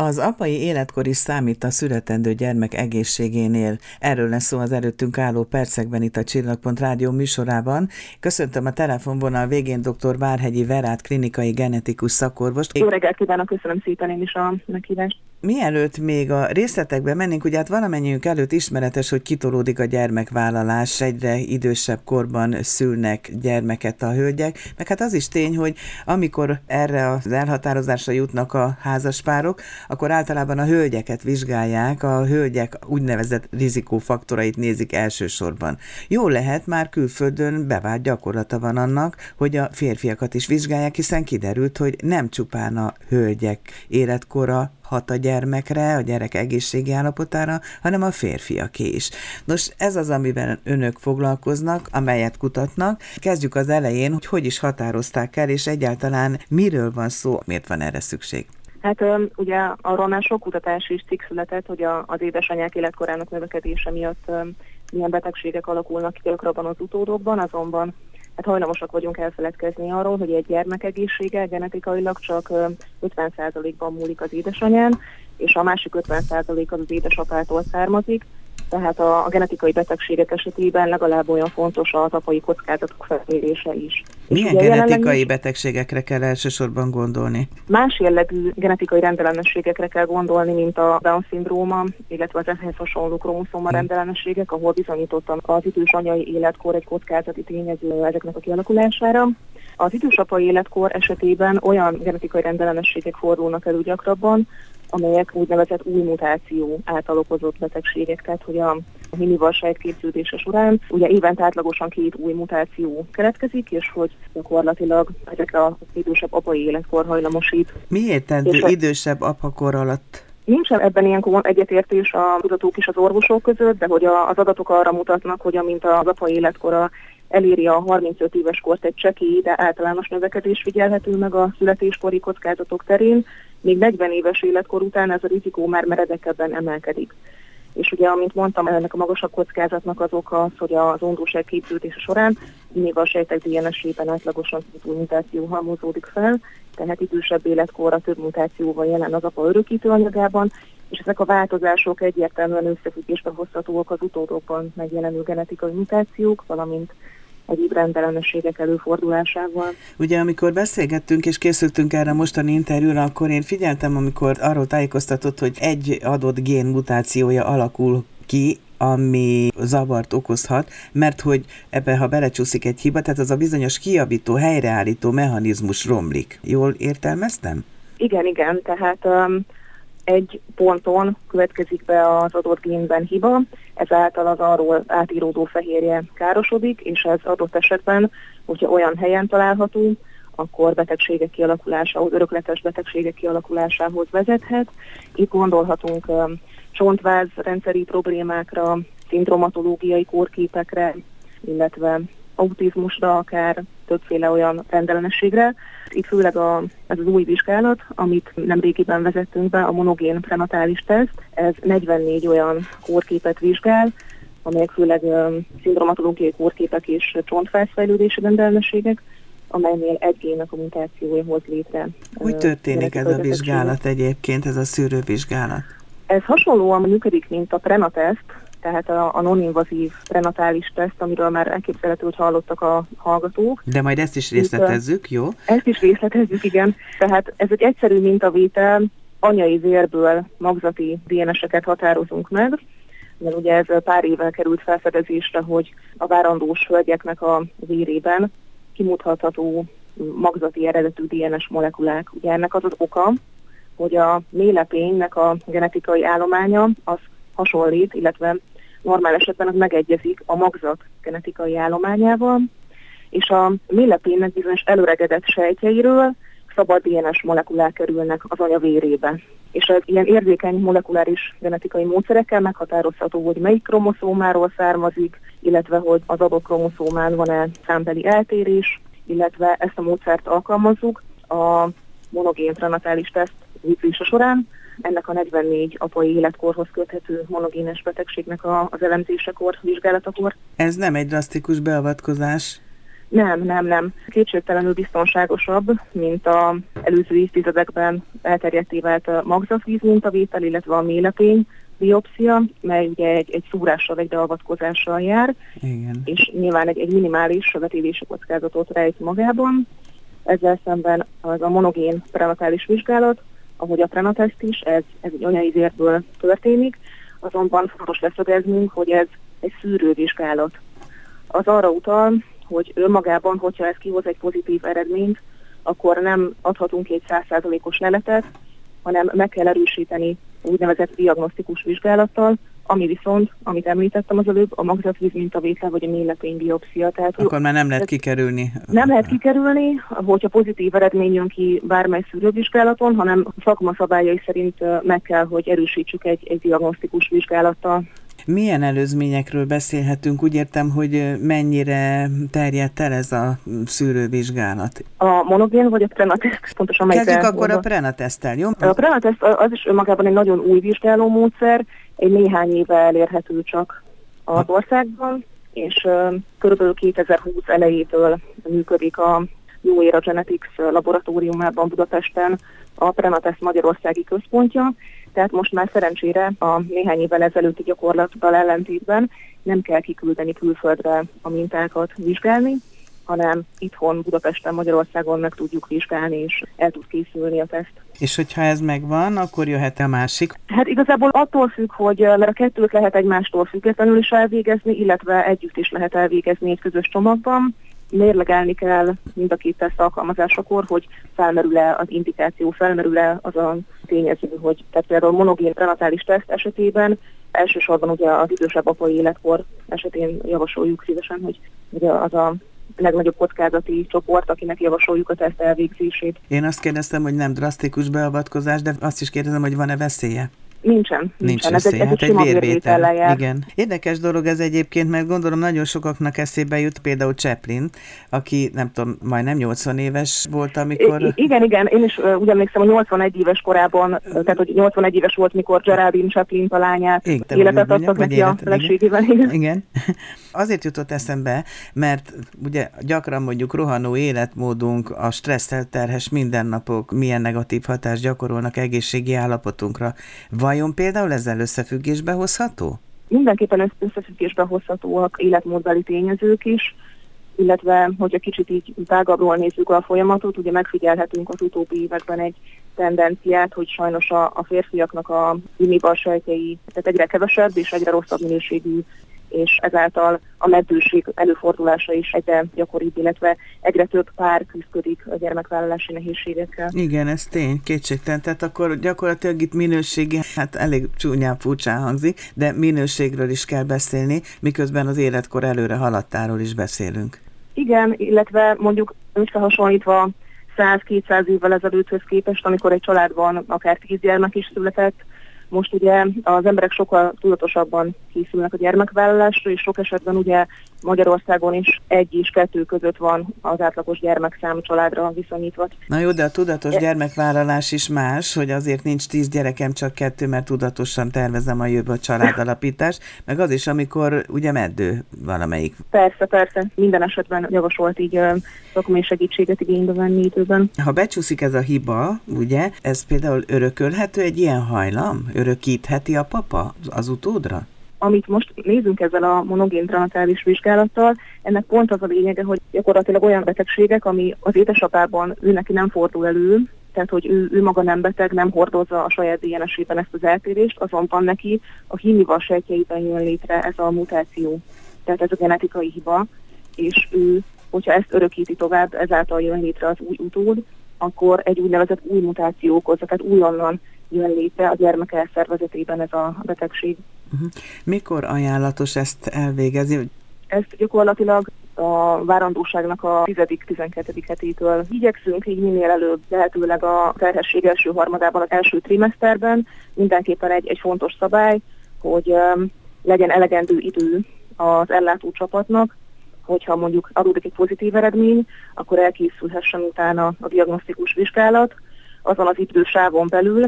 Az apai életkor is számít a születendő gyermek egészségénél. Erről lesz szó az előttünk álló percekben itt a Csillagpont Rádió műsorában. Köszöntöm a telefonvonal végén dr. Várhegyi Verát, klinikai genetikus szakorvost. Jó reggelt kívánok, köszönöm szépen én is a meghívást. Mielőtt még a részletekbe mennénk, ugye hát valamennyiünk előtt ismeretes, hogy kitolódik a gyermekvállalás, egyre idősebb korban szülnek gyermeket a hölgyek, meg hát az is tény, hogy amikor erre az elhatározásra jutnak a házaspárok, akkor általában a hölgyeket vizsgálják, a hölgyek úgynevezett rizikófaktorait nézik elsősorban. Jó lehet, már külföldön bevált gyakorlata van annak, hogy a férfiakat is vizsgálják, hiszen kiderült, hogy nem csupán a hölgyek életkora hat a gyermekre, a gyerek egészségi állapotára, hanem a férfiaké is. Nos, ez az, amivel önök foglalkoznak, amelyet kutatnak. Kezdjük az elején, hogy hogy is határozták el, és egyáltalán miről van szó, miért van erre szükség. Hát ugye arról már sok kutatás is cikk született, hogy a, az édesanyák életkorának növekedése miatt milyen betegségek alakulnak ki gyakrabban az utódokban, azonban hát hajlamosak vagyunk elfeledkezni arról, hogy egy gyermek egészsége genetikailag csak 50%-ban múlik az édesanyán, és a másik 50% az az édesapától származik, tehát a, a genetikai betegségek esetében legalább olyan fontos az apai kockázatok felmérése is. Milyen genetikai betegségekre kell elsősorban gondolni? Más jellegű genetikai rendellenességekre kell gondolni, mint a Down-szindróma, illetve az ehhez hasonló kromoszoma hm. rendellenességek, ahol bizonyítottan az idős anyai életkor egy kockázati tényező ezeknek a kialakulására. Az idősapai életkor esetében olyan genetikai rendellenességek fordulnak elő gyakrabban, amelyek úgynevezett új mutáció által okozott betegségek, tehát hogy a minival sejtképződése során ugye évente átlagosan két új mutáció keletkezik, és hogy gyakorlatilag ezekre az idősebb apai életkor hajlamosít. Miért tenni idősebb apakor alatt? Nincsen ebben ilyen egyetértés a tudatók és az orvosok között, de hogy az adatok arra mutatnak, hogy amint az apai életkora eléri a 35 éves kort egy csekély, de általános növekedés figyelhető meg a születéskori kockázatok terén, még 40 éves életkor után ez a rizikó már meredekebben emelkedik. És ugye, amint mondtam, ennek a magasabb kockázatnak az oka az, hogy az ondóság képződése során még a sejtek DNS-ében átlagosan új mutáció halmozódik fel, tehát idősebb életkorra több mutációval jelen az apa örökítő anyagában, és ezek a változások egyértelműen összefüggésbe hozhatóak az utódokban megjelenő genetikai mutációk, valamint egyéb rendellenességek előfordulásával. Ugye amikor beszélgettünk és készültünk erre a mostani interjúra, akkor én figyeltem, amikor arról tájékoztatott, hogy egy adott gén mutációja alakul ki, ami zavart okozhat, mert hogy ebbe, ha belecsúszik egy hiba, tehát az a bizonyos kiavító, helyreállító mechanizmus romlik. Jól értelmeztem? Igen, igen, tehát um, egy ponton következik be az adott génben hiba, ezáltal az arról átíródó fehérje károsodik, és ez adott esetben, hogyha olyan helyen található, akkor betegségek kialakulásához, örökletes betegségek kialakulásához vezethet. Itt gondolhatunk um, csontváz rendszeri problémákra, szindromatológiai kórképekre, illetve autizmusra, akár többféle olyan rendellenességre. Itt főleg a, ez az új vizsgálat, amit nemrégiben vezettünk be, a monogén prenatális teszt, ez 44 olyan kórképet vizsgál, amelyek főleg um, szindromatológiai kórképek és csontfászfejlődési rendellenességek, amelynél egy gének a mutációja hoz létre. Úgy történik ez a vizsgálat egyébként, ez a szűrővizsgálat? Ez hasonlóan működik, mint a prenatest, tehát a, a non-invazív prenatális teszt, amiről már elképzelhető, hogy hallottak a hallgatók. De majd ezt is részletezzük, jó? Ezt is részletezzük, igen. Tehát ez egy egyszerű mintavétel, anyai vérből magzati DNS-eket határozunk meg, mert ugye ez pár évvel került felfedezésre, hogy a várandós hölgyeknek a vérében kimutatható magzati eredetű DNS molekulák. Ugye ennek az az oka, hogy a mélepénynek a genetikai állománya az hasonlít, illetve normál esetben az megegyezik a magzat genetikai állományával, és a mélepénynek bizonyos előregedett sejtjeiről szabad DNS molekulák kerülnek az anya vérébe. És ez ilyen érzékeny molekuláris genetikai módszerekkel meghatározható, hogy melyik kromoszómáról származik, illetve hogy az adott kromoszómán van-e számbeli eltérés, illetve ezt a módszert alkalmazzuk a monogén prenatális teszt végzése során, ennek a 44 apai életkorhoz köthető monogénes betegségnek a, az elemzésekor, vizsgálatakor. Ez nem egy drasztikus beavatkozás? Nem, nem, nem. Kétségtelenül biztonságosabb, mint a előző évtizedekben elterjedté vált magzatvíz mintavétel, illetve a mélepény biopszia, mely ugye egy, egy szúrással, egy beavatkozással jár, Igen. és nyilván egy, egy minimális vetélési kockázatot rejt magában. Ezzel szemben az a monogén prenatális vizsgálat, ahogy a prenateszt is, ez, ez egy anyai vérből történik, azonban fontos leszögeznünk, hogy ez egy szűrővizsgálat. Az arra utal, hogy önmagában, hogyha ez kihoz egy pozitív eredményt, akkor nem adhatunk egy százszázalékos leletet, hanem meg kell erősíteni úgynevezett diagnosztikus vizsgálattal, ami viszont, amit említettem az előbb, a magzatvíz mintavétel vagy a mélepény biopszia. Tehát, Akkor már nem lehet kikerülni. Nem lehet kikerülni, hogyha pozitív eredmény jön ki bármely szűrővizsgálaton, hanem szakma szabályai szerint meg kell, hogy erősítsük egy, egy diagnosztikus vizsgálattal. Milyen előzményekről beszélhetünk? Úgy értem, hogy mennyire terjedt el ez a szűrővizsgálat? A monogén vagy a prenatest? Pontosan Kezdjük akkor a prenatesztel, jó? A prenatest az is önmagában egy nagyon új vizsgálómódszer, egy néhány éve elérhető csak az országban, és kb. 2020 elejétől működik a New Era Genetics laboratóriumában Budapesten a Prenatest Magyarországi központja, tehát most már szerencsére a néhány évvel ezelőtti gyakorlattal ellentétben nem kell kiküldeni külföldre a mintákat vizsgálni, hanem itthon, Budapesten, Magyarországon meg tudjuk vizsgálni, és el tud készülni a teszt. És hogyha ez megvan, akkor jöhet a másik? Hát igazából attól függ, hogy mert a kettőt lehet egymástól függetlenül is elvégezni, illetve együtt is lehet elvégezni egy közös csomagban mérlegelni kell mind a két teszt alkalmazásakor, hogy felmerül-e az indikáció, felmerül-e az a tényező, hogy tehát például monogén prenatális teszt esetében elsősorban ugye az idősebb apai életkor esetén javasoljuk szívesen, hogy ugye az a legnagyobb kockázati csoport, akinek javasoljuk a teszt elvégzését. Én azt kérdeztem, hogy nem drasztikus beavatkozás, de azt is kérdezem, hogy van-e veszélye? Nincsen. Nincs ez egy, ez hát egy vérvétel. Igen. Érdekes dolog ez egyébként, mert gondolom nagyon sokaknak eszébe jut például Chaplin, aki nem tudom, majdnem 80 éves volt, amikor... I- igen, igen, én is uh, úgy emlékszem, hogy 81 éves korában, tehát hogy 81 éves volt, mikor Geraldine Chaplin a lányát igen, életet adtak neki a feleségével. Igen. igen. Azért jutott eszembe, mert ugye gyakran mondjuk rohanó életmódunk, a stresszel terhes mindennapok milyen negatív hatást gyakorolnak egészségi állapotunkra. Vajon például ezzel összefüggésbe hozható? Mindenképpen összefüggésbe hozhatóak életmódbeli tényezők is, illetve hogyha kicsit így tágabbról nézzük a folyamatot, ugye megfigyelhetünk az utóbbi években egy tendenciát, hogy sajnos a, a férfiaknak a sejtjei, tehát egyre kevesebb és egyre rosszabb minőségű és ezáltal a meddőség előfordulása is egyre gyakoribb, illetve egyre több pár küzdik a gyermekvállalási nehézségekkel. Igen, ez tény, kétségtelen. Tehát akkor gyakorlatilag itt minőségi, hát elég csúnyán furcsán hangzik, de minőségről is kell beszélni, miközben az életkor előre haladtáról is beszélünk. Igen, illetve mondjuk összehasonlítva 100-200 évvel ezelőtthöz képest, amikor egy családban akár 10 gyermek is született, most ugye az emberek sokkal tudatosabban készülnek a gyermekvállalásra, és sok esetben ugye Magyarországon is egy és kettő között van az átlagos gyermekszám családra viszonyítva. Na jó, de a tudatos e- gyermekvállalás is más, hogy azért nincs tíz gyerekem, csak kettő, mert tudatosan tervezem a jövő a családalapítást, meg az is, amikor ugye meddő valamelyik. Persze, persze. Minden esetben javasolt így szakmai segítséget igénybe venni időben. Ha becsúszik ez a hiba, ugye, ez például örökölhető egy ilyen hajlam? Örökítheti a papa az utódra? amit most nézünk ezzel a monogén prenatális vizsgálattal, ennek pont az a lényege, hogy gyakorlatilag olyan betegségek, ami az édesapában ő neki nem fordul elő, tehát hogy ő, ő maga nem beteg, nem hordozza a saját DNS-ében ezt az eltérést, azonban neki a hímival sejtjeiben jön létre ez a mutáció. Tehát ez a genetikai hiba, és ő, hogyha ezt örökíti tovább, ezáltal jön létre az új utód, akkor egy úgynevezett új mutáció okozza, tehát újonnan jön létre a gyermek elszervezetében ez a betegség. Uh-huh. Mikor ajánlatos ezt elvégezni? Ezt gyakorlatilag a várandóságnak a 10.-12. hetétől igyekszünk így minél előbb, lehetőleg a terhesség első harmadában, az első trimeszterben mindenképpen egy, egy fontos szabály, hogy um, legyen elegendő idő az ellátó csapatnak, hogyha mondjuk adódik egy pozitív eredmény, akkor elkészülhessen utána a diagnosztikus vizsgálat azon az idősávon belül,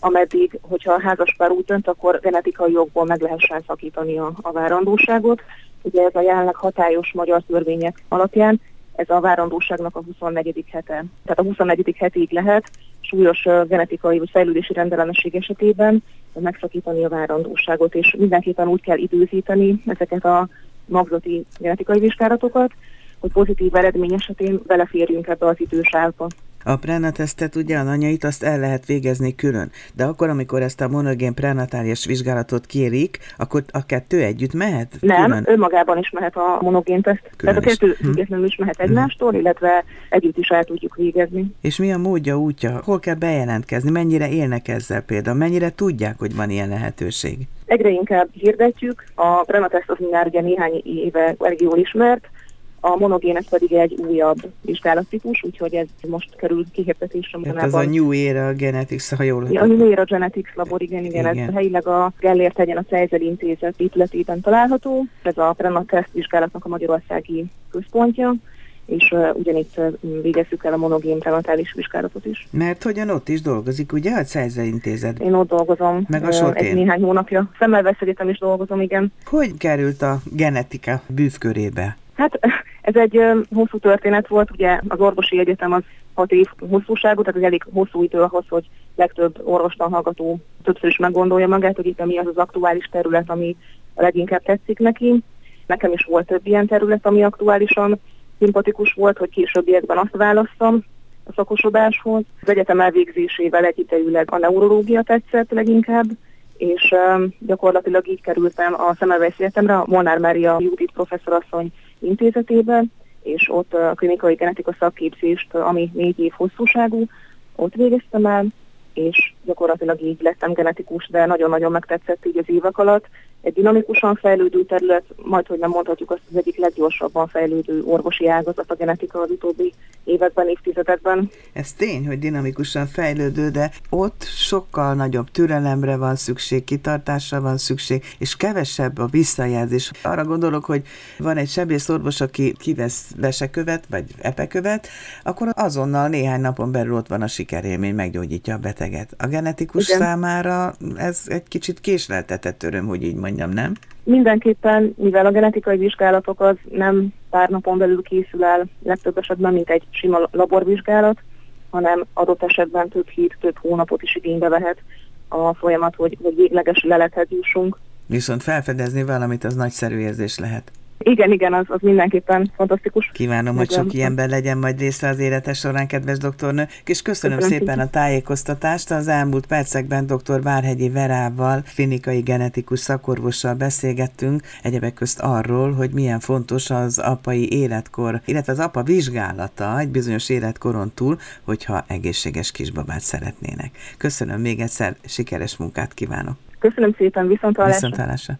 ameddig, hogyha a házaspár úgy dönt, akkor genetikai jogból meg lehessen szakítani a, a várandóságot. Ugye ez a jelenleg hatályos magyar törvények alapján ez a várandóságnak a 24. hete. Tehát a 24. hetig lehet súlyos genetikai vagy fejlődési rendellenesség esetében megszakítani a várandóságot, és mindenképpen úgy kell időzíteni ezeket a magzati genetikai vizsgálatokat, hogy pozitív eredmény esetén beleférjünk ebbe az idősávba. A prenatesztet ugye a anyait azt el lehet végezni külön, de akkor, amikor ezt a monogén prenatális vizsgálatot kérik, akkor a kettő együtt mehet? Nem, külön? önmagában is mehet a monogén teszt. Tehát a kettő hm. függetlenül is mehet egymástól, illetve együtt is el tudjuk végezni. És mi a módja, útja? Hol kell bejelentkezni? Mennyire élnek ezzel például? Mennyire tudják, hogy van ilyen lehetőség? Egyre inkább hirdetjük. A prenateszt az már ugye néhány éve elég jól ismert, a monogének pedig egy újabb vizsgálattípus, úgyhogy ez most kerül kihirdetésre Hát ez a New Era Genetics, ha jól ja, A New Era Genetics labor, igen, igen, igen. ez helyileg a Gellért tegyen a Fejzel Intézet épületében található. Ez a Prenatest vizsgálatnak a magyarországi központja és uh, ugyanitt uh, végezzük el a monogén prenatális vizsgálatot is. Mert hogyan ott is dolgozik, ugye a Cejzer Intézet? Én ott dolgozom. Meg a uh, egy néhány hónapja. Szemmelweis Egyetem is dolgozom, igen. Hogy került a genetika bűvkörébe? Hát ez egy hosszú történet volt, ugye az orvosi egyetem az hat év hosszúságú, tehát ez elég hosszú idő ahhoz, hogy legtöbb orvostan hallgató többször is meggondolja magát, hogy itt mi az az aktuális terület, ami a leginkább tetszik neki. Nekem is volt több ilyen terület, ami aktuálisan szimpatikus volt, hogy későbbiekben azt választom a szakosodáshoz. Az egyetem elvégzésével egyidejűleg a neurológia tetszett leginkább, és gyakorlatilag így kerültem a Szemelweis Egyetemre, a Molnár Mária Judit professzorasszony intézetében, és ott a klinikai genetika szakképzést, ami négy év hosszúságú, ott végeztem el, és gyakorlatilag így lettem genetikus, de nagyon-nagyon megtetszett így az évek alatt, egy dinamikusan fejlődő terület, majd hogy nem mondhatjuk azt az egyik leggyorsabban fejlődő orvosi ágazat a genetika az utóbbi években, évtizedekben. Ez tény, hogy dinamikusan fejlődő, de ott sokkal nagyobb türelemre van szükség, kitartásra van szükség, és kevesebb a visszajelzés. Arra gondolok, hogy van egy sebész orvos, aki kivesz vesekövet, vagy epekövet, akkor azonnal néhány napon belül ott van a sikerélmény, meggyógyítja a beteget. A genetikus Igen. számára ez egy kicsit késleltetett öröm, hogy így mondjam, nem? Mindenképpen, mivel a genetikai vizsgálatok az nem pár napon belül készül el, legtöbb esetben, mint egy sima laborvizsgálat, hanem adott esetben több hét, több hónapot is igénybe vehet a folyamat, hogy, hogy végleges lelethez jussunk. Viszont felfedezni valamit, az nagyszerű érzés lehet. Igen, igen, az, az mindenképpen fantasztikus. Kívánom, hogy sok ilyenben legyen majd része az élete során, kedves doktornő, és köszönöm, köszönöm szépen a tájékoztatást. Az elmúlt percekben dr. Várhegyi Verával, klinikai genetikus szakorvossal beszélgettünk, egyebek közt arról, hogy milyen fontos az apai életkor, illetve az apa vizsgálata egy bizonyos életkoron túl, hogyha egészséges kisbabát szeretnének. Köszönöm még egyszer, sikeres munkát kívánok! Köszönöm szépen, viszontlátásra! Viszontlátásra.